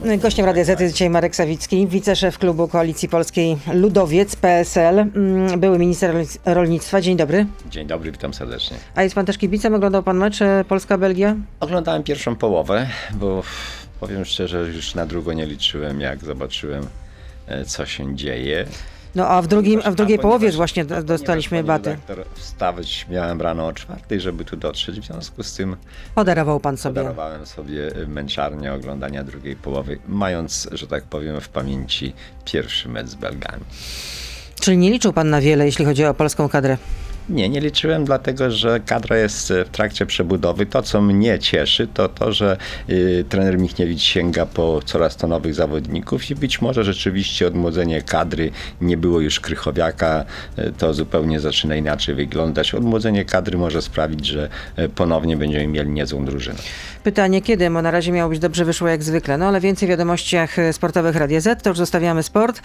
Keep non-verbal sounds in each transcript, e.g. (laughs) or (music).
Gościem Radia Z jest dzisiaj Marek Sawicki, wiceszef klubu Koalicji Polskiej Ludowiec, PSL, mm, były minister rolnictwa. Dzień dobry. Dzień dobry, witam serdecznie. A jest pan też kibicem? Oglądał pan mecz e, Polska-Belgia? Oglądałem pierwszą połowę, bo powiem szczerze, już na drugą nie liczyłem, jak zobaczyłem, e, co się dzieje. No a w, drugim, a w drugiej połowie właśnie dostaliśmy baty. Wstawać miałem rano o czwartej, żeby tu dotrzeć, w związku z tym podarował pan sobie. Podarowałem sobie męczarnię oglądania drugiej połowy, mając, że tak powiem, w pamięci pierwszy mecz z Belgami. Czyli nie liczył pan na wiele, jeśli chodzi o polską kadrę? Nie, nie liczyłem, dlatego że kadra jest w trakcie przebudowy. To, co mnie cieszy, to to, że y, trener Michniewicz sięga po coraz to nowych zawodników i być może rzeczywiście odmłodzenie kadry nie było już Krychowiaka, y, to zupełnie zaczyna inaczej wyglądać. Odmłodzenie kadry może sprawić, że y, ponownie będziemy mieli niezłą drużynę. Pytanie kiedy, bo na razie miało być dobrze wyszło jak zwykle, no ale więcej wiadomościach sportowych Radia Z, to już zostawiamy sport.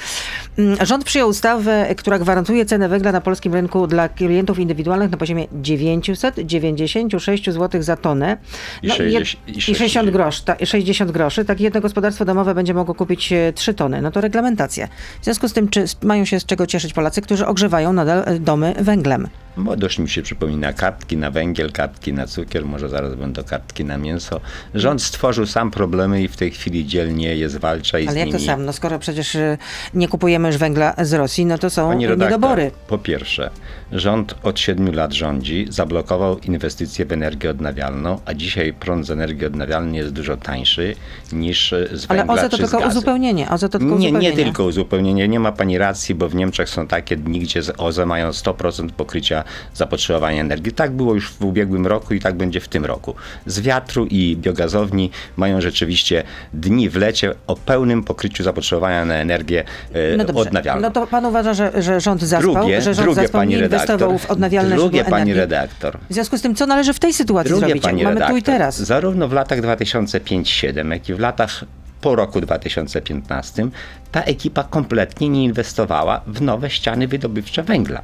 Mm, rząd przyjął ustawę, która gwarantuje cenę węgla na polskim rynku dla klientów indywidualnych na poziomie 996 zł za tonę. No, I, 60, i 60 groszy. Ta, 60 groszy. Tak jedno gospodarstwo domowe będzie mogło kupić 3 e, tony. No to reglamentacja. W związku z tym, czy mają się z czego cieszyć Polacy, którzy ogrzewają nadal e, domy węglem? Młodość mi się przypomina kartki na węgiel, kartki na cukier, może zaraz będą kartki na mięso. Rząd stworzył sam problemy i w tej chwili dzielnie je zwalcza i Ale jak nimi... to sam? No skoro przecież e, nie kupujemy już węgla z Rosji, no to są Pani redaktor, niedobory. Po pierwsze, rząd od siedmiu lat rządzi, zablokował inwestycje w energię odnawialną, a dzisiaj prąd z energii odnawialnej jest dużo tańszy niż z węgla Ale OZE to tylko uzupełnienie. OZE to tylko nie, uzupełnienie. nie tylko uzupełnienie. Nie ma pani racji, bo w Niemczech są takie dni, gdzie OZE mają 100% pokrycia zapotrzebowania energii. Tak było już w ubiegłym roku i tak będzie w tym roku. Z wiatru i biogazowni mają rzeczywiście dni w lecie o pełnym pokryciu zapotrzebowania na energię e, no odnawialną. No to pan uważa, że, że rząd zaspał, drugie, że rząd drugie, zaspał, pani inwestował w odnawialne Drugie, pani redaktor. W związku z tym, co należy w tej sytuacji drugie, zrobić? Pani Mamy redaktor, tu i teraz. Zarówno w latach 2005-2007, jak i w latach po roku 2015 ta ekipa kompletnie nie inwestowała w nowe ściany wydobywcze węgla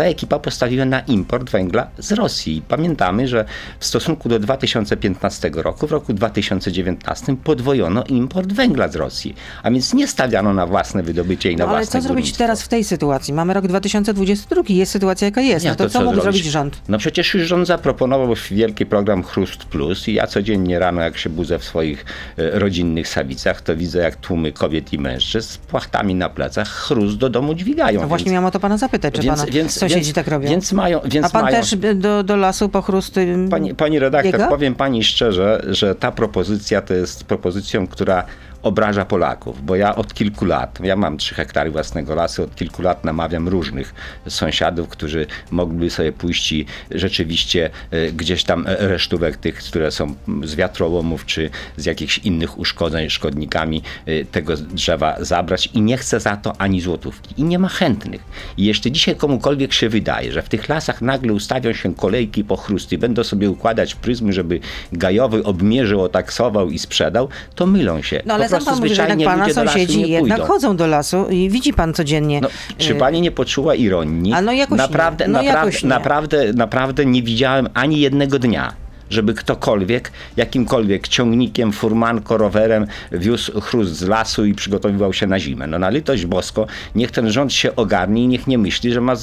ta ekipa postawiła na import węgla z Rosji. Pamiętamy, że w stosunku do 2015 roku, w roku 2019 podwojono import węgla z Rosji, a więc nie stawiano na własne wydobycie i na no, własne Ale co zrobić teraz w tej sytuacji? Mamy rok 2022, jest sytuacja jaka jest. No to, to co, co mógł zrobić rząd? No przecież już rząd zaproponował wielki program Chrust Plus i ja codziennie rano, jak się budzę w swoich e, rodzinnych sawicach, to widzę, jak tłumy kobiet i mężczyzn z płachtami na plecach chrust do domu dźwigają. No właśnie miałam o to pana zapytać, czy więc, pana więc, sąsiedzi więc, tak robią. Więc mają, więc A pan mają... też do, do lasu po chrusty Pani, pani redaktor, biega? powiem pani szczerze, że ta propozycja to jest propozycją, która obraża Polaków, bo ja od kilku lat, ja mam trzy hektary własnego lasu, od kilku lat namawiam różnych sąsiadów, którzy mogliby sobie pójść i rzeczywiście e, gdzieś tam resztówek tych, które są z wiatrołomów czy z jakichś innych uszkodzeń szkodnikami e, tego drzewa zabrać i nie chce za to ani złotówki. I nie ma chętnych. I jeszcze dzisiaj komukolwiek się wydaje, że w tych lasach nagle ustawią się kolejki po chrusty, będą sobie układać pryzmy, żeby gajowy obmierzył, otaksował i sprzedał, to mylą się. No ale sam pan mówi, że jednak pana sąsiedzi jednak chodzą do lasu i widzi pan codziennie. No, czy y, pani nie poczuła ironii? A no jakoś naprawdę, nie. No naprawdę, jakoś nie. naprawdę, naprawdę nie widziałem ani jednego dnia żeby ktokolwiek jakimkolwiek ciągnikiem, furmanko, rowerem wiózł chrust z lasu i przygotowywał się na zimę. No na litość bosko, niech ten rząd się ogarnie i niech nie myśli, że ma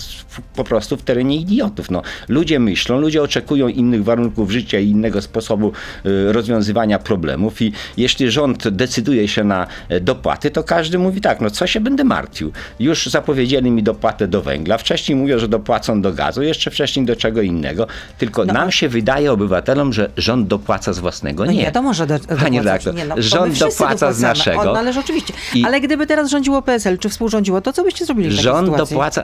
po prostu w terenie idiotów. No, ludzie myślą, ludzie oczekują innych warunków życia i innego sposobu y, rozwiązywania problemów i jeśli rząd decyduje się na e, dopłaty, to każdy mówi tak, no co się będę martwił? Już zapowiedzieli mi dopłatę do węgla, wcześniej mówią, że dopłacą do gazu, jeszcze wcześniej do czego innego, tylko no. nam się wydaje, obywatele, obywatelom, że rząd dopłaca z własnego. No nie. wiadomo, że do, Panie redaktor, nie, no, rząd dopłaca z naszego. On należy oczywiście. I Ale gdyby teraz rządziło PSL, czy współrządziło, to co byście zrobili w Rząd dopłaca,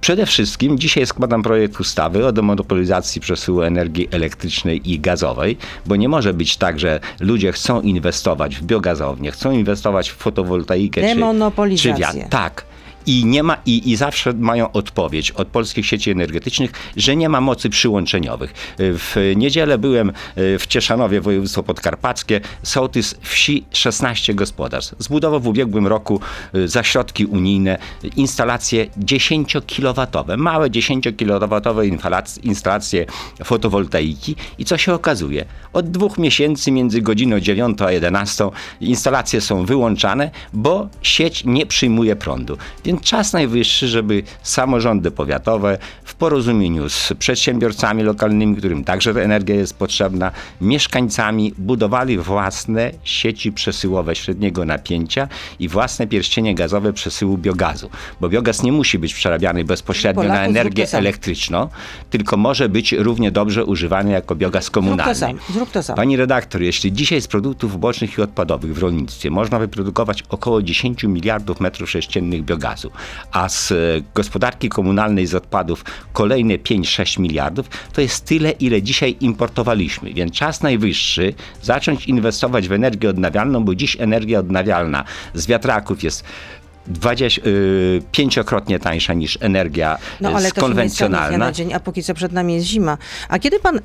przede wszystkim dzisiaj składam projekt ustawy o demonopolizacji przesyłu energii elektrycznej i gazowej, bo nie może być tak, że ludzie chcą inwestować w biogazownię, chcą inwestować w fotowoltaikę czy, czy wiatr. Tak, I nie ma, i, i zawsze mają odpowiedź od polskich sieci energetycznych, że nie ma mocy przyłączeniowych. W niedzielę byłem w Cieszanowie, województwo podkarpackie. Sołtys wsi 16 gospodarstw. Zbudował w ubiegłym roku za środki unijne instalacje 10-kilowatowe, małe 10-kilowatowe instalacje fotowoltaiki. I co się okazuje? Od dwóch miesięcy między godziną 9 a 11 instalacje są wyłączane, bo sieć nie przyjmuje prądu. Więc czas najwyższy, żeby samorządy powiatowe w porozumieniu z przedsiębiorcami lokalnymi, którym także ta energia jest potrzebna, mieszkańcami budowali własne sieci przesyłowe średniego napięcia i własne pierścienie gazowe przesyłu biogazu. Bo biogaz nie musi być przerabiany bezpośrednio Polaków na energię elektryczną, tylko może być równie dobrze używany jako biogaz komunalny. Zrób to sam. Zrób to sam. Pani redaktor, jeśli dzisiaj z produktów bocznych i odpadowych w rolnictwie można wyprodukować około 10 miliardów metrów sześciennych biogazu, a z e, gospodarki komunalnej z odpadów kolejne 5-6 miliardów, to jest tyle, ile dzisiaj importowaliśmy. Więc czas najwyższy zacząć inwestować w energię odnawialną, bo dziś energia odnawialna z wiatraków jest 20, yy, pięciokrotnie tańsza niż energia no, ale konwencjonalna. na dzień, a póki co przed nami jest zima. A kiedy pan... Yy...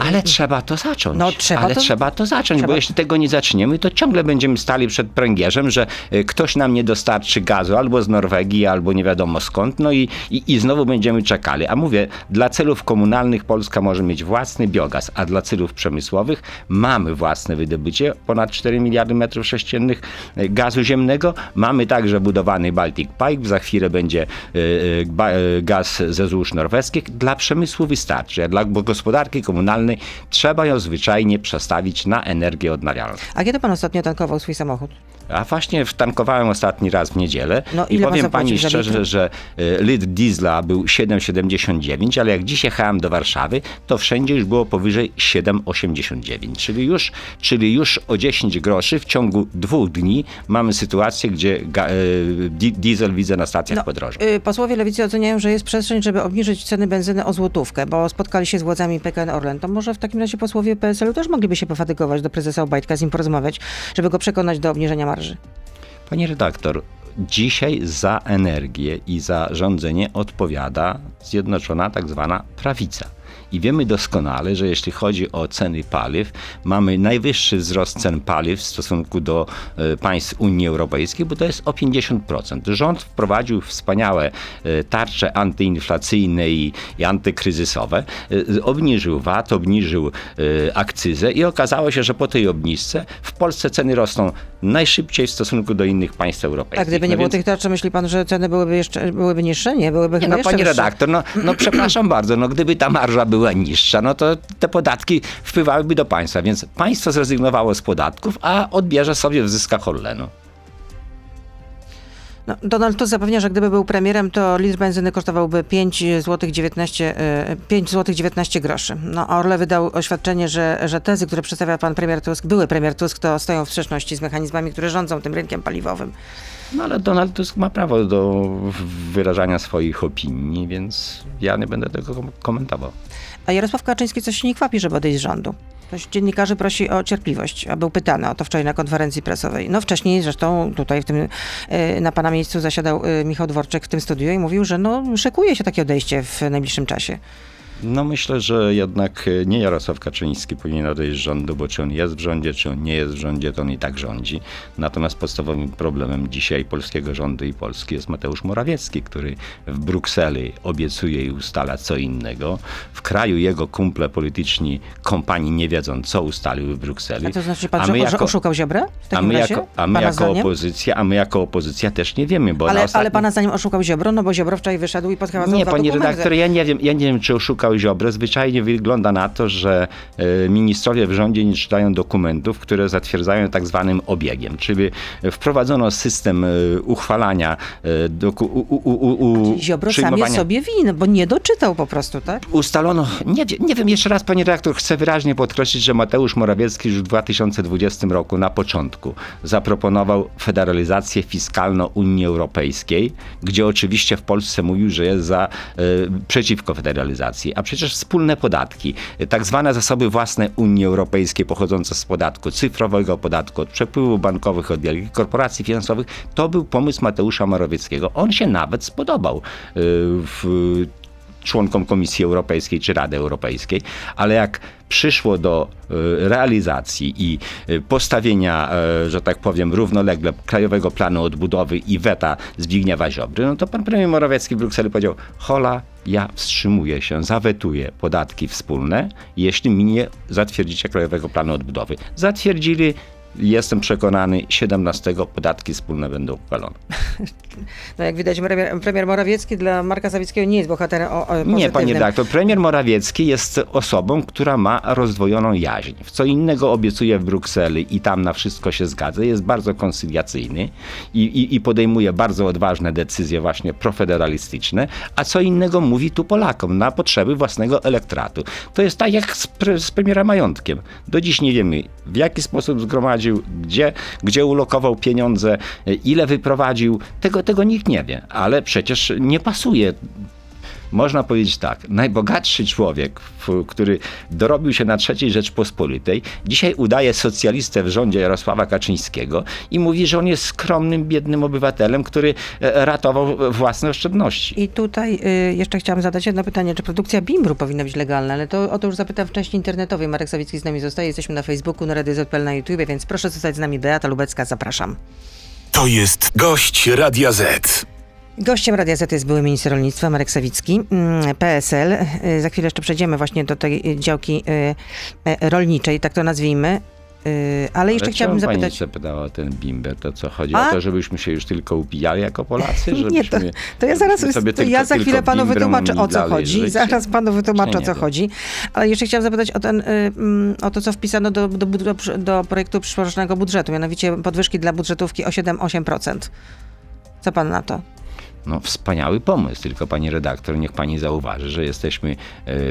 Ale trzeba to zacząć. No, trzeba ale to... trzeba to zacząć, trzeba... bo jeśli tego nie zaczniemy, to ciągle będziemy stali przed pręgierzem, że y, ktoś nam nie dostarczy gazu albo z Norwegii, albo nie wiadomo skąd, no i, i, i znowu będziemy czekali. A mówię, dla celów komunalnych Polska może mieć własny biogaz, a dla celów przemysłowych mamy własne wydobycie, ponad 4 miliardy metrów sześciennych y, gazu ziemnego. Mamy także budowę budowany Baltic Pipe, za chwilę będzie e, e, e, gaz ze złóż norweskich. Dla przemysłu wystarczy, a dla gospodarki komunalnej trzeba ją zwyczajnie przestawić na energię odnawialną. A kiedy pan ostatnio tankował swój samochód? A właśnie wtankowałem ostatni raz w niedzielę no, i powiem pani szczerze, że litr diesla był 7,79, ale jak dzisiaj jechałem do Warszawy, to wszędzie już było powyżej 7,89, czyli już, czyli już o 10 groszy w ciągu dwóch dni mamy sytuację, gdzie diesel widzę na stacjach no, podroża. Y, posłowie Lewicy oceniają, że jest przestrzeń, żeby obniżyć ceny benzyny o złotówkę, bo spotkali się z władzami PKN Orlen. To może w takim razie posłowie PSL-u też mogliby się pofatygować do prezesa Obajtka, z nim porozmawiać, żeby go przekonać do obniżenia marży. Pani redaktor, dzisiaj za energię i za rządzenie odpowiada Zjednoczona tak zwana prawica. I wiemy doskonale, że jeśli chodzi o ceny paliw, mamy najwyższy wzrost cen paliw w stosunku do e, państw Unii Europejskiej, bo to jest o 50%. Rząd wprowadził wspaniałe e, tarcze antyinflacyjne i, i antykryzysowe, e, obniżył VAT, obniżył akcyzę i okazało się, że po tej obniżce w Polsce ceny rosną najszybciej w stosunku do innych państw europejskich. A gdyby nie no było więc... tych tarcz, myśli pan, że ceny byłyby jeszcze byłyby niższe? Nie, byłyby nie, no, pani redaktor, no, no przepraszam bardzo, no gdyby ta marża była była niższa, no to te podatki wpływałyby do państwa, więc państwo zrezygnowało z podatków, a odbierze sobie w zyskach Orlenu. No, Donald Tusk zapewnia, że gdyby był premierem, to litr benzyny kosztowałby 5 zł 19, 5 zł 19 groszy. No, a Orle wydał oświadczenie, że, że tezy, które przedstawia pan premier Tusk, były premier Tusk, to stoją w sprzeczności z mechanizmami, które rządzą tym rynkiem paliwowym. No ale Donald Tusk ma prawo do wyrażania swoich opinii, więc ja nie będę tego komentował. A Jarosław Kaczyński coś się nie kwapi, żeby odejść z rządu. Ktoś dziennikarzy prosi o cierpliwość, a był pytany o to wczoraj na konferencji prasowej. No wcześniej zresztą tutaj w tym, e, na pana miejscu zasiadał e, Michał Dworczyk w tym studiu i mówił, że no szykuje się takie odejście w najbliższym czasie. No myślę, że jednak e, nie Jarosław Kaczyński powinien odejść z rządu, bo czy on jest w rządzie, czy on nie jest w rządzie, to on i tak rządzi. Natomiast podstawowym problemem dzisiaj polskiego rządu i Polski jest Mateusz Morawiecki, który w Brukseli obiecuje i ustala co innego. W kraju jego kumple polityczni kompanii nie wiedzą, co ustaliły w Brukseli. A to znaczy pan, a my jako, oszukał Ziobrę? A my, jako, a my jako opozycja, a my jako opozycja też nie wiemy, bo ale, ostatnim... ale pana zdaniem oszukał Ziobro? No bo Ziobro wczoraj wyszedł i podchwycił Nie, pani redaktor, ja nie wiem, ja nie wiem, czy oszukał oszukał Ziobrę. Zwyczajnie wygląda na to, że e, ministrowie w rządzie nie czytają dokumentów, które zatwierdzają tak zwanym obiegiem, czyli wprowadzono system e, uchwalania e, doku, u, u, u, u Ziobro sam jest sobie winny, bo nie doczytał po prostu, tak? Ustalono, nie, nie wiem, jeszcze raz pani redaktor, chcę wyraźnie podkreślić, że Mateusz Morawiecki już w 2020 roku na początku zaproponował federalizację fiskalną Unii Europejskiej, gdzie oczywiście w Polsce mówił, że jest za, przeciwko federalizacji a przecież wspólne podatki, tak zwane zasoby własne Unii Europejskiej pochodzące z podatku cyfrowego, podatku od przepływów bankowych, od wielkich korporacji finansowych, to był pomysł Mateusza Morawieckiego. On się nawet spodobał y, członkom Komisji Europejskiej czy Rady Europejskiej, ale jak przyszło do y, realizacji i y, postawienia, y, że tak powiem, równolegle Krajowego Planu Odbudowy i weta Zbigniewa Ziobry, no to pan premier Morawiecki w Brukseli powiedział, hola, ja wstrzymuję się, zawetuję podatki wspólne, jeśli mi nie zatwierdzicie Krajowego Planu Odbudowy. Zatwierdzili jestem przekonany, 17 podatki wspólne będą uchwalone. No jak widać, premier, premier Morawiecki dla Marka Sawickiego nie jest bohaterem o, o Nie, panie redaktor, premier Morawiecki jest osobą, która ma rozdwojoną jaźń. W co innego obiecuje w Brukseli i tam na wszystko się zgadza. Jest bardzo konsyliacyjny i, i, i podejmuje bardzo odważne decyzje właśnie profederalistyczne, a co innego mówi tu Polakom na potrzeby własnego elektoratu. To jest tak jak z, pre, z premiera majątkiem. Do dziś nie wiemy, w jaki sposób zgromadził gdzie, gdzie ulokował pieniądze, ile wyprowadził, tego, tego nikt nie wie, ale przecież nie pasuje można powiedzieć tak, najbogatszy człowiek, który dorobił się na trzeciej Rzeczpospolitej, dzisiaj udaje socjalistę w rządzie Jarosława Kaczyńskiego i mówi, że on jest skromnym, biednym obywatelem, który e, ratował własne oszczędności. I tutaj y, jeszcze chciałam zadać jedno pytanie, czy produkcja bimbru powinna być legalna, ale to o to już zapytam w części internetowej. Marek Sawicki z nami zostaje, jesteśmy na Facebooku, na Radio ZPL, na YouTube, więc proszę zostać z nami. Beata Lubecka, zapraszam. To jest gość Radia Z. Gościem Radia Z jest były minister rolnictwa Marek Sawicki, mm, PSL. Y, za chwilę jeszcze przejdziemy właśnie do tej działki y, y, rolniczej, tak to nazwijmy. Ale jeszcze Ale chciałabym pani zapytać... zapytała o ten bimber, to co chodzi A? o to, żebyśmy się już tylko upijali jako Polacy? Żebyśmy, (laughs) Nie, to, to ja zaraz, sobie to tylko- ja za chwilę panu wytłumaczę o co chodzi. życie. Zaraz panu wytłumaczę o co chodzi. Ale jeszcze chciałam zapytać o, ten, y, mm, o to, co wpisano do, do, do, do projektu przyszłorocznego budżetu, mianowicie podwyżki dla budżetówki o 7-8%. Co pan na to? No, wspaniały pomysł, tylko pani redaktor, niech pani zauważy, że jesteśmy e,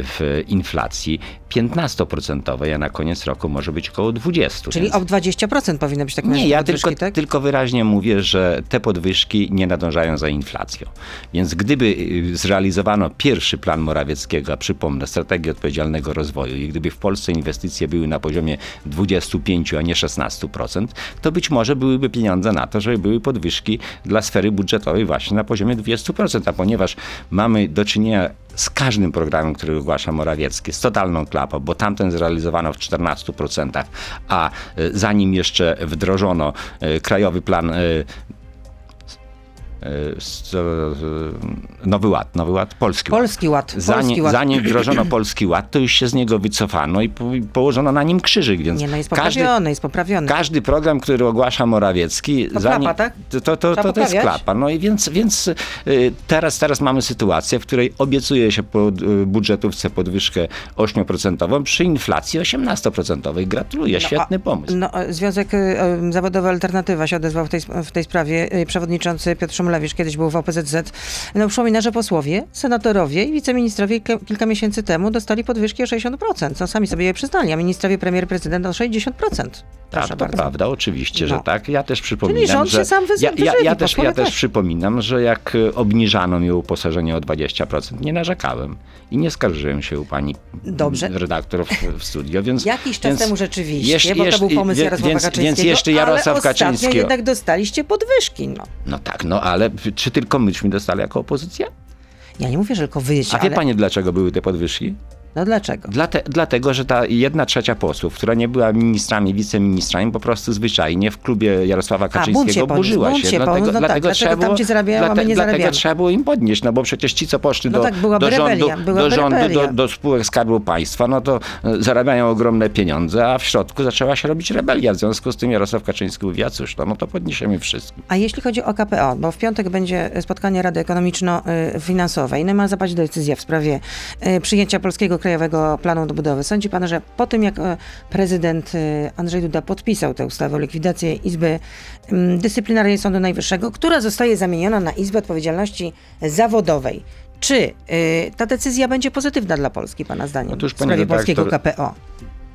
w inflacji 15%, a na koniec roku może być około 20%. Czyli więc- o 20% powinny być tak Nie, ja podwyżki, tylko, tak? tylko wyraźnie mówię, że te podwyżki nie nadążają za inflacją. Więc gdyby y, zrealizowano pierwszy plan Morawieckiego, a przypomnę, strategię odpowiedzialnego rozwoju i gdyby w Polsce inwestycje były na poziomie 25, a nie 16%, to być może byłyby pieniądze na to, żeby były podwyżki dla sfery budżetowej właśnie na poziomie 20%. A ponieważ mamy do czynienia z każdym programem, który ogłasza Morawiecki, z totalną klapą, bo tamten zrealizowano w 14%, a y, zanim jeszcze wdrożono y, krajowy plan y, Nowy Ład, Nowy Ład, Polski Ład. Polski Ład. Polski Zanim, ład. zanim wdrożono Polski Ład, to już się z niego wycofano i po, położono na nim krzyżyk, więc Nie, no jest każdy, poprawiony, jest poprawiony. każdy program, który ogłasza Morawiecki, To zanim, klapa, tak? to, to, to, to, to jest klapa. No i więc, więc y, teraz, teraz mamy sytuację, w której obiecuje się po budżetówce podwyżkę 8% przy inflacji 18%. Gratuluję, świetny pomysł. No, e, Związek Zawodowy Alternatywa się odezwał w tej, w tej sprawie. Przewodniczący Piotr Szumlewicz kiedyś był w OPZZ. No, przypomina, że posłowie, senatorowie i wiceministrowie kilka, miesięcy temu dostali podwyżki o 60%. No, sami sobie je przyznali, a ministrowie, premier, prezydent o 60%. Proszę Tak, to bardzo. prawda, oczywiście, że No. tak. Ja też przypominam, rząd że się sam wyzy- ja, ja, ja, wyżywi, też, ja też też. przypominam, że jak y, obniżano mi uposażenie o 20%, nie narzekałem i nie skarżyłem się u pani Dobrze. redaktor w, w studio, więc (laughs) Jakiś czas więc temu rzeczywiście, jeszcze- bo to był pomysł wie- Jarosława więc, Kaczyńskiego, Więc jeszcze Jarosław ale ostatnio Kaczyński. jednak dostaliście podwyżki. No. No tak, no ale czy tylko myśmy dostali jako opozycja? Ja nie mówię, że tylko wyjść, A wie ale... pani dlaczego były te podwyżki? No dlaczego? Dlate, dlatego, że ta jedna trzecia posłów, która nie była ministrami, wiceministrami, po prostu zwyczajnie w klubie Jarosława się Kaczyńskiego podniósł, burzyła się. się dlatego, no tak, dlatego, trzeba było, zarabiają, dlate- dlatego zarabiamy? trzeba było im podnieść, no bo przecież ci, co poszli No do, tak, do rządu, do, rządu do, do spółek Skarbu Państwa, no to e, zarabiają ogromne pieniądze, a w środku zaczęła się robić rebelia. W związku z tym Jarosław Kaczyński mówi, a cóż, no, no to podniesiemy wszystkim. A jeśli chodzi o KPO, bo w piątek będzie spotkanie Rady Ekonomiczno-Finansowej, no i ma zapaść decyzja w sprawie y, przyjęcia Polskiego Krajowego Planu Odbudowy. Sądzi pan, że po tym, jak e, prezydent y, Andrzej Duda podpisał tę ustawę o likwidacji Izby Dyscyplinarnej Sądu Najwyższego, która zostaje zamieniona na Izbę Odpowiedzialności Zawodowej, czy y, ta decyzja będzie pozytywna dla Polski, pana zdaniem, Otóż, w sprawie polskiego KPO?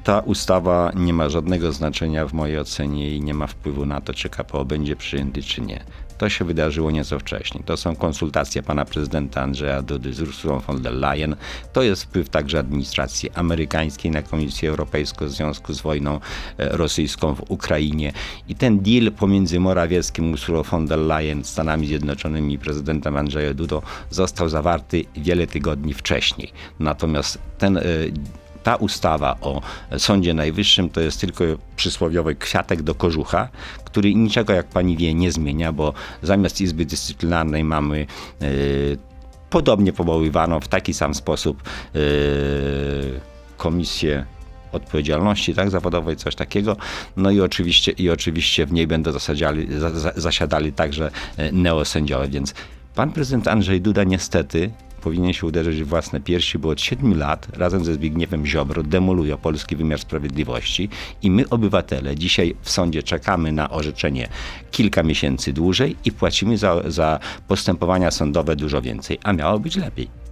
ta ustawa nie ma żadnego znaczenia w mojej ocenie i nie ma wpływu na to, czy KPO będzie przyjęty, czy nie. To się wydarzyło nieco wcześniej. To są konsultacje pana prezydenta Andrzeja Dudy z Ursulą von der Leyen. To jest wpływ także administracji amerykańskiej na Komisję Europejską w związku z wojną e, rosyjską w Ukrainie. I ten deal pomiędzy Morawieckim, Ursulą von der Leyen, Stanami Zjednoczonymi i prezydentem Andrzejem Dudą został zawarty wiele tygodni wcześniej. Natomiast ten e, ta ustawa o Sądzie Najwyższym to jest tylko przysłowiowy kwiatek do kożucha, który niczego, jak pani wie, nie zmienia, bo zamiast Izby Dyscyplinarnej mamy yy, podobnie powoływaną w taki sam sposób yy, komisję odpowiedzialności tak, zawodowej, coś takiego. No i oczywiście, i oczywiście w niej będą zasiadali, zasiadali także neosędziowie, więc pan prezydent Andrzej Duda niestety powinien się uderzyć w własne piersi, bo od siedmiu lat razem ze Zbigniewem Ziobro demoluje polski wymiar sprawiedliwości i my obywatele dzisiaj w sądzie czekamy na orzeczenie kilka miesięcy dłużej i płacimy za, za postępowania sądowe dużo więcej, a miało być lepiej.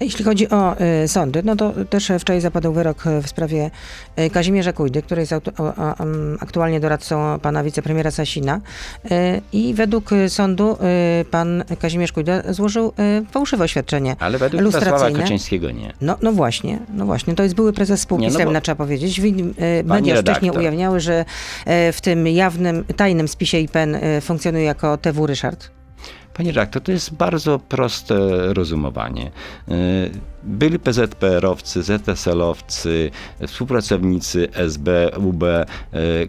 Jeśli chodzi o y, sądy, no to też wczoraj zapadł wyrok w sprawie y, Kazimierza Kujdy, który jest auto, o, o, aktualnie doradcą pana wicepremiera Sasina. Y, I według sądu pan Kazimierz Kujda złożył fałszywe oświadczenie Ale według Jarosława Kaczyńskiego nie. No, no właśnie, no właśnie. To jest były prezes spółki nie, no trzeba powiedzieć. Media wcześniej ujawniały, że w tym jawnym, tajnym spisie IPN funkcjonuje jako TW Ryszard. Panie redaktor, to jest bardzo proste rozumowanie. Y, byli PZPR-owcy, ZSL-owcy, współpracownicy SB, UB, y,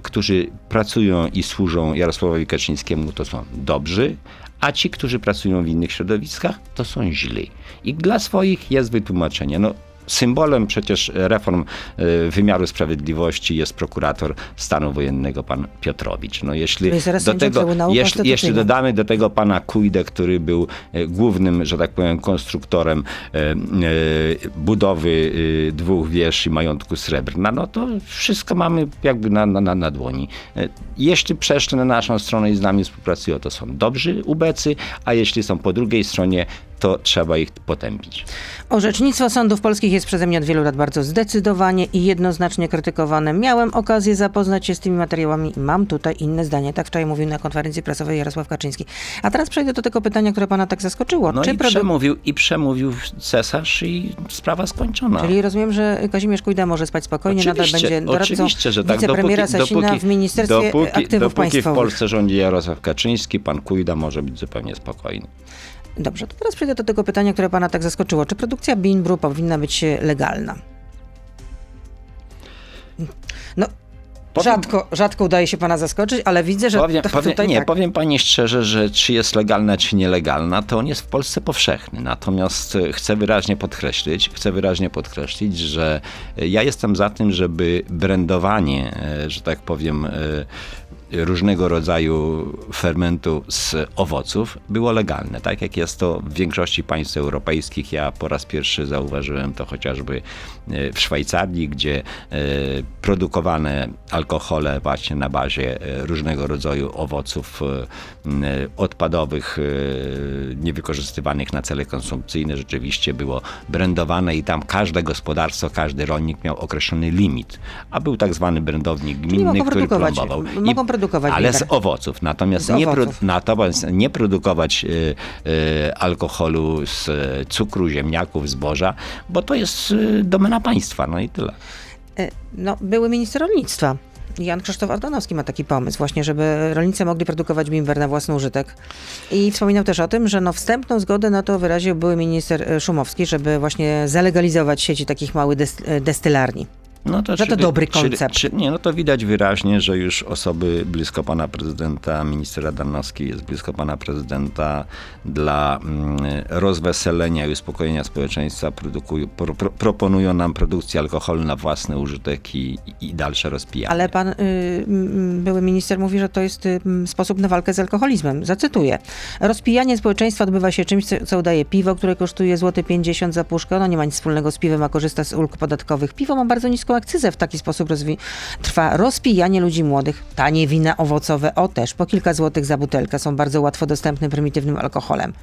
którzy pracują i służą Jarosławowi Kaczyńskiemu, to są dobrzy, a ci, którzy pracują w innych środowiskach, to są źli. I dla swoich jest wytłumaczenie. No, Symbolem przecież reform e, wymiaru sprawiedliwości jest prokurator stanu wojennego pan Piotrowicz. No jeśli do tego, jeśli, jeśli dodamy do tego pana Kujdę, który był e, głównym, że tak powiem, konstruktorem e, budowy dwóch wież i majątku srebrna, no to wszystko mamy jakby na, na, na dłoni. Jeśli przeszli na naszą stronę i z nami współpracują, to są dobrzy ubecy, a jeśli są po drugiej stronie, to trzeba ich potępić. Orzecznictwo sądów polskich jest przeze mnie od wielu lat bardzo zdecydowanie i jednoznacznie krytykowane. Miałem okazję zapoznać się z tymi materiałami i mam tutaj inne zdanie. Tak wczoraj mówił na konferencji prasowej Jarosław Kaczyński. A teraz przejdę do tego pytania, które pana tak zaskoczyło. No Czy i, produ- przemówił, i przemówił cesarz i sprawa skończona. Czyli rozumiem, że Kazimierz Kujda może spać spokojnie, oczywiście, nadal będzie doradcą oczywiście, że tak. wicepremiera dopóki, Sasina dopóki, w Ministerstwie dopóki, Aktywów dopóki Państwowych. w Polsce rządzi Jarosław Kaczyński, pan Kujda może być zupełnie spokojny. Dobrze, to teraz przejdę do tego pytania, które pana tak zaskoczyło. Czy produkcja Binbru powinna być legalna? No, Powiem, rzadko, rzadko udaje się pana zaskoczyć, ale widzę, że powiem, to, powiem, tutaj Nie, tak. powiem pani szczerze, że czy jest legalna, czy nielegalna, to on jest w Polsce powszechny. Natomiast e, chcę wyraźnie podkreślić, chcę wyraźnie podkreślić, że e, ja jestem za tym, żeby brandowanie, e, że tak powiem, różnego rodzaju fermentu z owoców było legalne, tak jak jest to w większości państw europejskich. Ja po raz pierwszy zauważyłem to chociażby e, w Szwajcarii, gdzie e, produkowane alkohole właśnie na bazie e, różnego rodzaju owoców odpadowych, niewykorzystywanych na cele konsumpcyjne, rzeczywiście było brandowane i tam każde gospodarstwo, każdy rolnik miał określony limit, a był tak zwany brandownik gminny, który plombował. Mogą produkować Ale z owoców. Natomiast, z nie, owoców. Natomiast nie produkować y, y, alkoholu z cukru, ziemniaków, zboża, bo to jest y, domena państwa. No i tyle. E, no, były minister rolnictwa. Jan Krzysztof Ardanowski ma taki pomysł właśnie, żeby rolnicy mogli produkować bimber na własny użytek. I wspominał też o tym, że no wstępną zgodę na to wyraził były minister e, Szumowski, żeby właśnie zalegalizować sieci takich małych e, destylarni. No to, że to dobry koncept. Czy, czy, nie, no to widać wyraźnie, że już osoby blisko pana prezydenta, minister Adanowski jest blisko pana prezydenta dla mm, rozweselenia i uspokojenia społeczeństwa produkują, pro, pro, proponują nam produkcję alkoholu na własny użytek i, i dalsze rozpijanie. Ale pan y, były minister mówi, że to jest y, sposób na walkę z alkoholizmem. Zacytuję. Rozpijanie społeczeństwa odbywa się czymś, co udaje piwo, które kosztuje złoty 50 za puszkę. Ono nie ma nic wspólnego z piwem, a korzysta z ulg podatkowych. Piwo ma bardzo niską akcyzę. W taki sposób rozwi- trwa rozpijanie ludzi młodych. Tanie wina owocowe, o też po kilka złotych za butelkę, są bardzo łatwo dostępnym, prymitywnym alkoholem.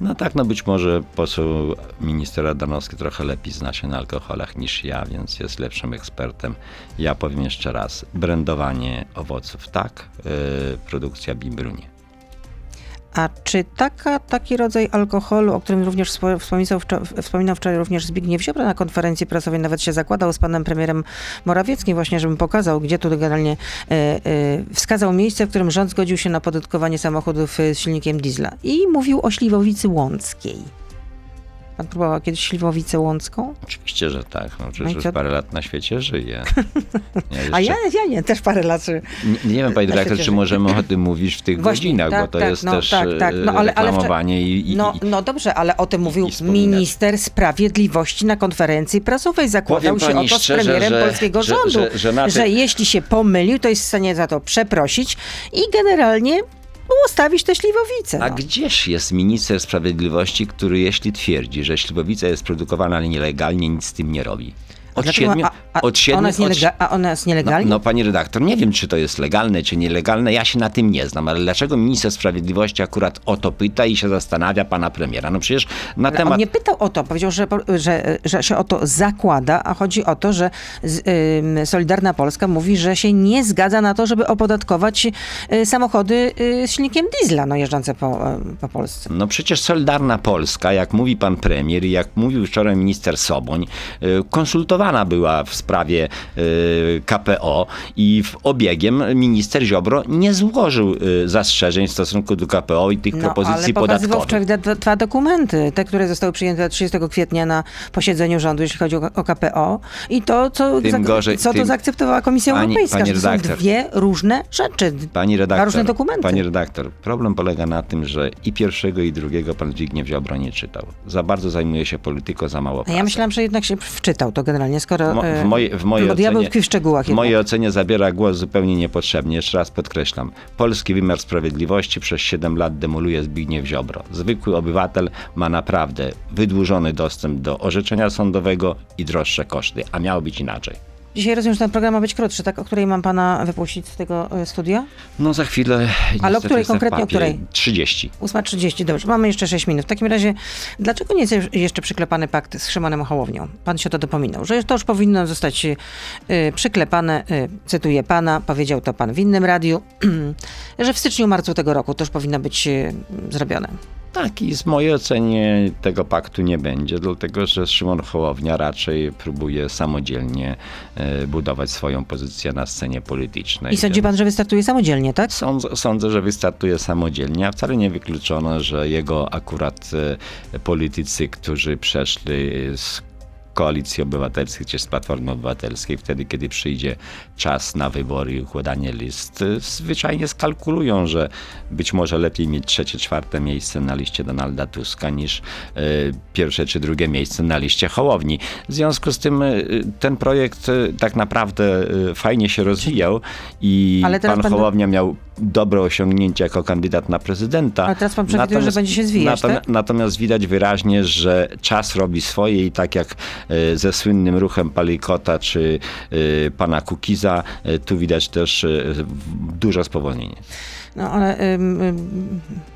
No tak, no być może poseł minister Adanowski trochę lepiej zna się na alkoholach niż ja, więc jest lepszym ekspertem. Ja powiem jeszcze raz, brandowanie owoców tak, yy, produkcja bimbru nie. A czy taka, taki rodzaj alkoholu, o którym również spo- wspominał, wspominał wczoraj również Zbigniew Ziobro na konferencji prasowej, nawet się zakładał z panem premierem Morawieckim właśnie, żebym pokazał, gdzie tu generalnie e, e, wskazał miejsce, w którym rząd zgodził się na podatkowanie samochodów e, z silnikiem diesla. I mówił o Śliwowicy Łąckiej. Pan próbował kiedyś Śliwowicę Łącką? Oczywiście, że tak. No, No przecież już co? parę lat na świecie żyję. (laughs) Ja A jeszcze- ja, ja nie, też parę lat. że- Nie, nie wiem, panie dyrektor, czy możemy o tym mówić w tych Właśnie, godzinach, tak, bo to tak, jest no, też tak, tak. No, e, ale- ale wcze- reklamowanie i, i, No, no dobrze, ale o tym mówił minister sprawiedliwości na konferencji prasowej. Zakładał się o to z premierem że- polskiego że- rządu, że- że że ty- jeśli się pomylił, to jest w stanie za to przeprosić i generalnie ustawić te śliwowice. A No. gdzież jest minister sprawiedliwości, który jeśli twierdzi, że śliwowica jest produkowana nielegalnie, nic z tym nie robi? Od dlaczego- siedmiu, a, a, od siedmiu, ona jest nielega- a ona jest no, nielegalnie? no pani redaktor, nie wiem, czy to jest legalne, czy nielegalne, ja się na tym nie znam, ale dlaczego minister sprawiedliwości akurat o to pyta i się zastanawia pana premiera? No przecież na temat... On nie pytał o to, powiedział, że, że, że się o to zakłada, a chodzi o to, że Solidarna Polska mówi, że się nie zgadza na to, żeby opodatkować y, samochody y, z silnikiem diesla no, jeżdżące po, y, po Polsce. No przecież Solidarna Polska, jak mówi pan premier i jak mówił wczoraj minister Soboń, y, konsultowana była w sprawie y, KPO i w obiegiem minister Ziobro nie złożył y, zastrzeżeń w stosunku do KPO i tych No, propozycji ale podatkowych. wczoraj dwa, dokumenty, te, które zostały przyjęte 30 kwietnia na posiedzeniu rządu, jeśli chodzi o, o KPO i to, co, Tym gorzej- co to tym- zaakceptowała Komisja Pani- Europejska, pani to są redaktor. dwie różne rzeczy. Pani Dwa redaktor, różne dokumenty. pani redaktor, problem polega na tym, że i pierwszego i drugiego pan Zbigniew Ziobro nie czytał. Za bardzo zajmuje się polityką, za mało A ja myślałam, że jednak się wczytał to generalnie, skoro... Mo- e, w, mojej, w, mojej bo diabeł ocenie, tkwi w szczegółach w jednak. mojej ocenie zabiera głos zupełnie niepotrzebnie. Jeszcze raz podkreślam. Polski wymiar sprawiedliwości przez 7 lat demoluje Zbigniew Ziobro. Zwykły obywatel ma naprawdę wydłużony dostęp do orzeczenia sądowego i droższe koszty, a miało być inaczej. Dzisiaj rozumiem, że ten program ma być krótszy, tak? O której mam pana wypuścić z tego e, studia? No za chwilę... Ale o której konkretnie, o której? 30. 8.30, dobrze, mamy jeszcze 6 minut. W takim razie, dlaczego nie jest jeszcze przyklepany pakt z Szymonem Hołownią? Pan się o to dopominał, że to już powinno zostać y, przyklepane, y, cytuję pana, powiedział to pan w innym radiu, (clears throat) że w styczniu, marcu tego roku to już powinno być y, zrobione. Tak, i z mojej ocenie tego paktu nie będzie, dlatego że Szymon Hołownia raczej próbuje samodzielnie e, budować swoją pozycję na scenie politycznej. I sądzi pan, że wystartuje samodzielnie, tak? Sądzę, sądzę, że wystartuje samodzielnie, a wcale nie wykluczono, że jego akurat e, politycy, którzy przeszli z Koalicji Obywatelskiej czy z Platformy Obywatelskiej, wtedy kiedy przyjdzie czas na wybory i układanie list, zwyczajnie skalkulują, że być może lepiej mieć trzecie, czwarte miejsce na liście Donalda Tuska niż e, pierwsze czy drugie miejsce na liście Hołowni. W związku z tym e, ten projekt e, tak naprawdę fajnie się rozwijał i pan pan- Hołownia miał dobre osiągnięcie jako kandydat na prezydenta. Ale teraz pan przewiduje, że będzie się zwijać, tak? Natomiast widać wyraźnie, że czas robi swoje i tak jak ze słynnym ruchem Palikota czy e, pana Kukiza, e, tu widać też e, duże spowolnienie. No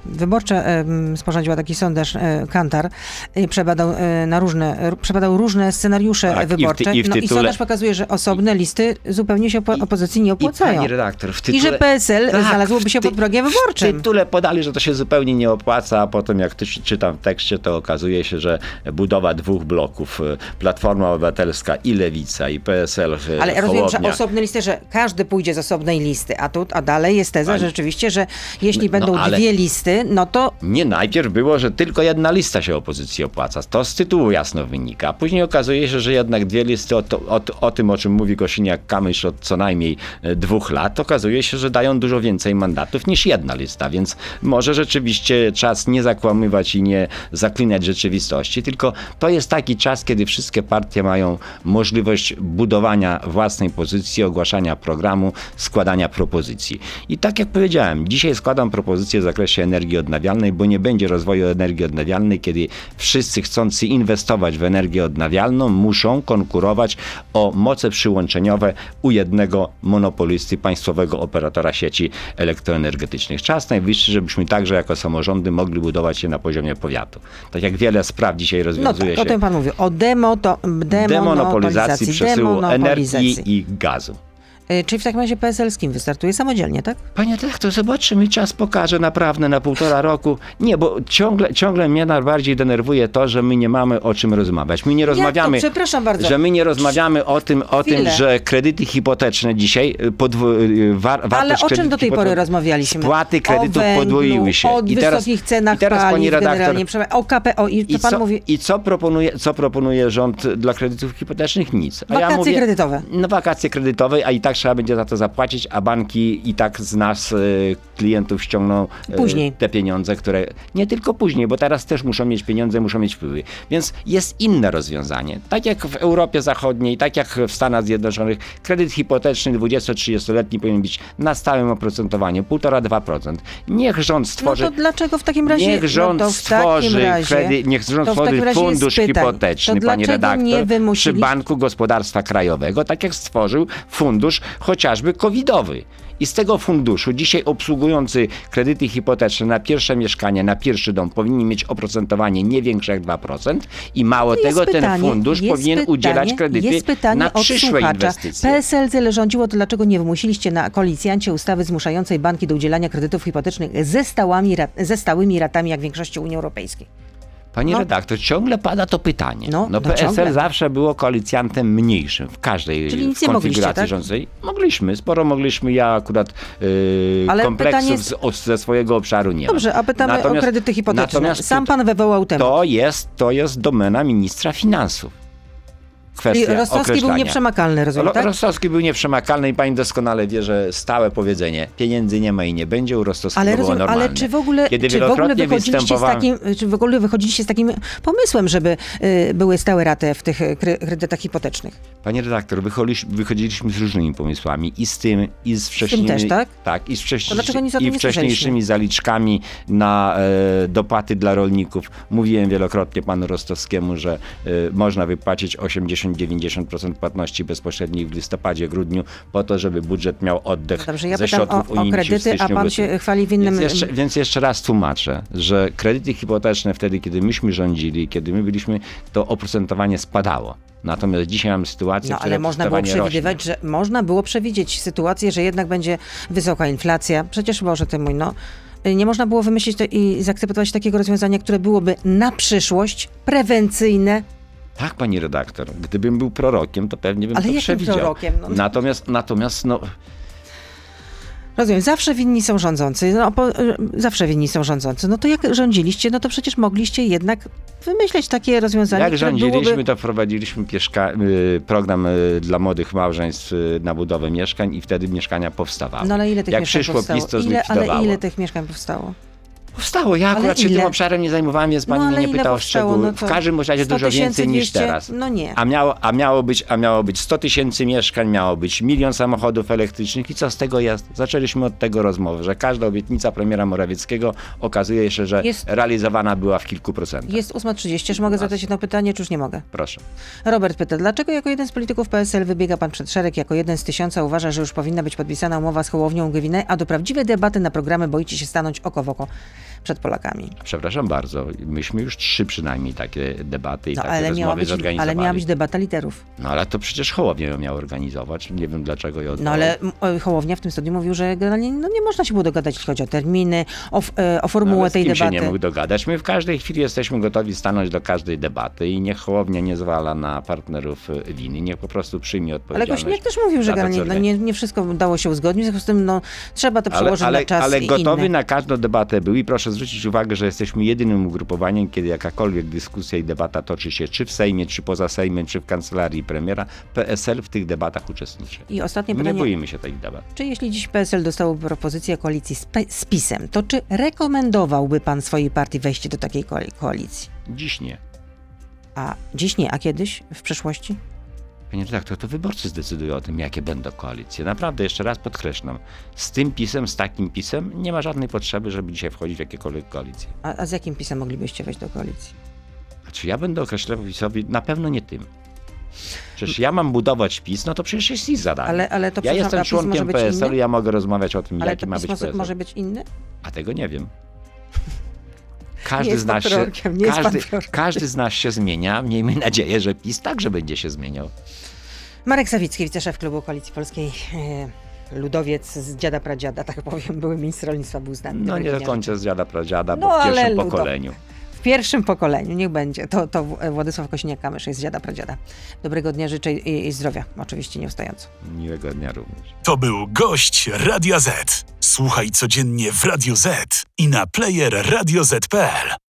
wyborcza ym, sporządziła taki sondaż y, Kantar i przebadał y, na różne, przebadał różne scenariusze Tak, i w ty- wyborcze. i w no i tytule- sondaż pokazuje, że osobne listy zupełnie się opo- opozycji nie I opłacają. pani redaktor, w I tytule... że PSL Tak, znalazłoby w się ty- pod progiem W wyborczym. tytule podali, że to się zupełnie nie opłaca, a potem jak ty czytam w tekście, to okazuje się, że budowa dwóch bloków, e, Platforma Obywatelska i Lewica i PSL e, Ale rozumiem, że osobne listy, że każdy pójdzie z osobnej listy, a tu, a dalej jest teza, że rzeczywiście, że jeśli No, będą ale- dwie listy, no to Nie, najpierw było, że tylko jedna lista się opozycji opłaca. To z tytułu jasno wynika. Później okazuje się, że jednak dwie listy o, to, o, o tym, o czym mówi Kosiniak-Kamysz od co najmniej e, dwóch lat, okazuje się, że dają dużo więcej mandatów niż jedna lista, więc może rzeczywiście czas nie zakłamywać i nie zaklinać rzeczywistości, tylko to jest taki czas, kiedy wszystkie partie mają możliwość budowania własnej pozycji, ogłaszania programu, składania propozycji. I tak jak powiedziałem, dzisiaj składam propozycję w zakresie energii odnawialnej, bo nie będzie rozwoju energii odnawialnej, kiedy wszyscy chcący inwestować w energię odnawialną muszą konkurować o moce przyłączeniowe u jednego monopolisty, państwowego operatora sieci elektroenergetycznych. Czas najwyższy, żebyśmy także jako samorządy mogli budować się na poziomie powiatu. Tak jak wiele spraw dzisiaj No rozwiązuje tak, o się tym pan mówił. O demo, to, demonopolizacji przesyłu demonopolizacji. energii i gazu. Y, Czyli w takim razie PSL z kim wystartuje? Samodzielnie, tak? Panie dyrektor, zobaczymy, czas pokaże naprawdę na półtora roku. Nie, bo ciągle, ciągle mnie najbardziej denerwuje to, że my nie mamy o czym rozmawiać. My nie rozmawiamy, Przepraszam bardzo. że my nie rozmawiamy o tym, o tym, że kredyty hipoteczne dzisiaj y, podwo- y, war, Ale o czym do tej pory rozmawialiśmy? Spłaty kredytów węglu, podwoiły się. O I teraz, wysokich cenach i teraz paliw pani redaktor, o KPO i co i pan co, mówi? I co proponuje, co proponuje rząd dla kredytów hipotecznych? Nic. A Wakacje kredytowe. No wakacje kredytowe, a i tak trzeba będzie za to zapłacić, a banki i tak z nas, e, klientów, ściągną e, Później. te pieniądze, które nie tylko później, bo teraz też muszą mieć pieniądze, muszą mieć wpływy. Więc jest inne rozwiązanie. Tak jak w Europie Zachodniej, tak jak w Stanach Zjednoczonych, kredyt hipoteczny 20-30-letni powinien być na stałym oprocentowaniu 1,5-2%. Niech rząd No stworzy to dlaczego w takim razie... Niech rząd no to w stworzy razie, kredyt, niech rząd stworzy fundusz hipoteczny, to pani redaktor, przy. Banku Gospodarstwa Krajowego, tak jak stworzył fundusz chociażby covidowy. I z tego funduszu dzisiaj obsługujący kredyty hipoteczne na pierwsze mieszkanie, na pierwszy dom powinni mieć oprocentowanie nie większe jak 2% i mało tego ten pytanie, fundusz jest powinien pytanie, udzielać kredyty na przyszłe słuchacza. inwestycje. PSL tyle rządziło, to dlaczego nie wymusiliście na koalicjancie ustawy zmuszającej banki do udzielania kredytów hipotecznych ze, stałami, ze stałymi ratami, jak w większości Unii Europejskiej? Pani No. redaktor, ciągle pada to pytanie. No, No, no PSL ciągle. zawsze było koalicjantem mniejszym w każdej Czyli nic nie konfiguracji tak? rządzącej. Mogliśmy, sporo mogliśmy. Ja akurat yy, Ale kompleksów pytanie jest- z, ze swojego obszaru nie Dobrze, mam. a pytamy Natomiast- o kredyty hipoteczne. Natomiast Sam pan wywołał temat. to, jest, to jest domena ministra finansów. Czyli Kwestia Rostowski był nieprzemakalny, rozumiem, Ro- tak? Rostowski był nieprzemakalny i pani doskonale wie, że stałe powiedzenie pieniędzy nie ma i nie będzie u Rostowskiego Ale, było rozumiem, normalne. ale czy w ogóle, Kiedy czy w ogóle wychodziliście z występowałem- takim, czy w ogóle wychodziliście z takim pomysłem, żeby y, były stałe raty w tych y, kre- kredytach hipotecznych? Panie redaktor, wychodzi- wychodziliśmy z różnymi pomysłami i z tym, i z wcześniejszymi. też, tak? Tak, i z, wcześniej, To dlaczego nic o tym i nie wcześniejszymi zaliczkami na e, dopłaty dla rolników. Mówiłem wielokrotnie panu Rostowskiemu, że e, można wypłacić 80-90% płatności bezpośrednich w listopadzie, grudniu, po to, żeby budżet miał oddech No dobrze, ja ze środków o, o unijnych kredyty, a pan się chwali w innym... Więc jeszcze, więc jeszcze raz tłumaczę, że kredyty hipoteczne wtedy, kiedy myśmy rządzili, kiedy my byliśmy, to oprocentowanie spadało. Natomiast dzisiaj mamy sytuację, No ale można było przewidywać, że można było przewidzieć sytuację, że jednak będzie wysoka inflacja. Przecież Boże ty mój, no. Nie można było wymyślić i zaakceptować takiego rozwiązania, które byłoby na przyszłość prewencyjne. Tak, pani redaktor. Gdybym był prorokiem, to pewnie bym Ale to jakim przewidział. prorokiem? No. Natomiast, natomiast no, Rozumiem, zawsze winni są rządzący. No, po, y, zawsze winni są rządzący. No to jak rządziliście, no to przecież mogliście jednak wymyśleć takie rozwiązanie, jak rządziliśmy, byłoby... to wprowadziliśmy y, program y, dla młodych małżeństw na budowę mieszkań i wtedy mieszkania powstawały. No ale ile tych jak mieszkań przyszło powstało? PiS, to ile, ale ile tych mieszkań powstało? Powstało. Ja Ale akurat się ile? tym obszarem nie zajmowałem, więc pani No, mnie nie pyta o szczegóły. No w każdym razie 100 dużo więcej niż 200? teraz. No nie. A miało, a, miało być, a miało być 100 tysięcy mieszkań, miało być milion samochodów elektrycznych i co z tego jest? Zaczęliśmy od tego rozmowy, że każda obietnica premiera Morawieckiego okazuje się, że Jest- realizowana była w kilku procentach. Jest 8.30. Czy mogę zadać jedno pytanie, czy już nie mogę? Proszę. Robert pyta, dlaczego jako jeden z polityków PSL wybiega pan przed szereg, jako jeden z tysiąca uważa, że już powinna być podpisana umowa z Hołownią Gowinę, a do prawdziwej debaty na programy boicie się stanąć oko w oko przed Polakami? Przepraszam bardzo, myśmy już trzy przynajmniej takie debaty i No, takie ale, miała rozmowy być, zorganizowali. ale miała być debata liderów. No ale to przecież Hołownia ją miał organizować. Nie wiem dlaczego ją No ale o, Hołownia w tym studiu mówił, że generalnie no, nie można się było dogadać, jeśli chodzi o terminy, o, e, o formułę No, ale z tej debaty. się nie mógł dogadać. My w każdej chwili jesteśmy gotowi stanąć do każdej debaty i niech Hołownia nie zwala na partnerów y, winy. Niech po prostu przyjmie Ale odpowiedzialność. Kośniak też mówił, że generalnie no, nie, nie wszystko udało się uzgodnić, w związku z tym no, trzeba to ale, przełożyć ale, na czas ale gotowy inny. na każdą debatę był i proszę zwrócić uwagę, że jesteśmy jedynym ugrupowaniem, kiedy jakakolwiek dyskusja i debata toczy się czy w Sejmie, czy poza Sejmem, czy w kancelarii premiera, PSL w tych debatach uczestniczy. I ostatnie Nie pytanie. boimy się tych debat. Czy jeśli dziś PSL dostał propozycję koalicji z, z PiSem, to czy rekomendowałby pan swojej partii wejście do takiej koali- koalicji? Dziś nie. A dziś nie, a kiedyś, w przyszłości? Panie redaktor, to wyborcy zdecydują o tym, jakie będą koalicje. Naprawdę, jeszcze raz podkreślam, z tym pisem, z takim pisem nie ma żadnej potrzeby, żeby dzisiaj wchodzić w jakiekolwiek koalicje. A, a z jakim pisem moglibyście wejść do koalicji? A czy ja będę określał PiSowi? Na pewno nie tym. Przecież ja mam budować PiS, no to przecież jest ich zadanie. Ale, ale to ja jestem członkiem PSL-u, ja mogę rozmawiać o tym, Ale jaki ma być PSL. może być inny? A tego nie wiem. Każdy z nas się, każdy, każdy z nas się zmienia. Miejmy nadzieję, że PiS także będzie się zmieniał. Marek Sawicki, wiceszef klubu Koalicji Polskiej, e, ludowiec z dziada pradziada, tak powiem, były minister rolnictwa, był znany. No nie do końca z dziada pradziada, No, bo w pierwszym pokoleniu. W pierwszym pokoleniu, niech będzie. To, to Władysław Kosiniak-Kamysz jest dziada pradziada. Dobrego dnia życzę i, i zdrowia, oczywiście nieustająco. Miłego dnia również. To był gość Radia Z. Słuchaj codziennie w Radio Z i na player radioz.pl.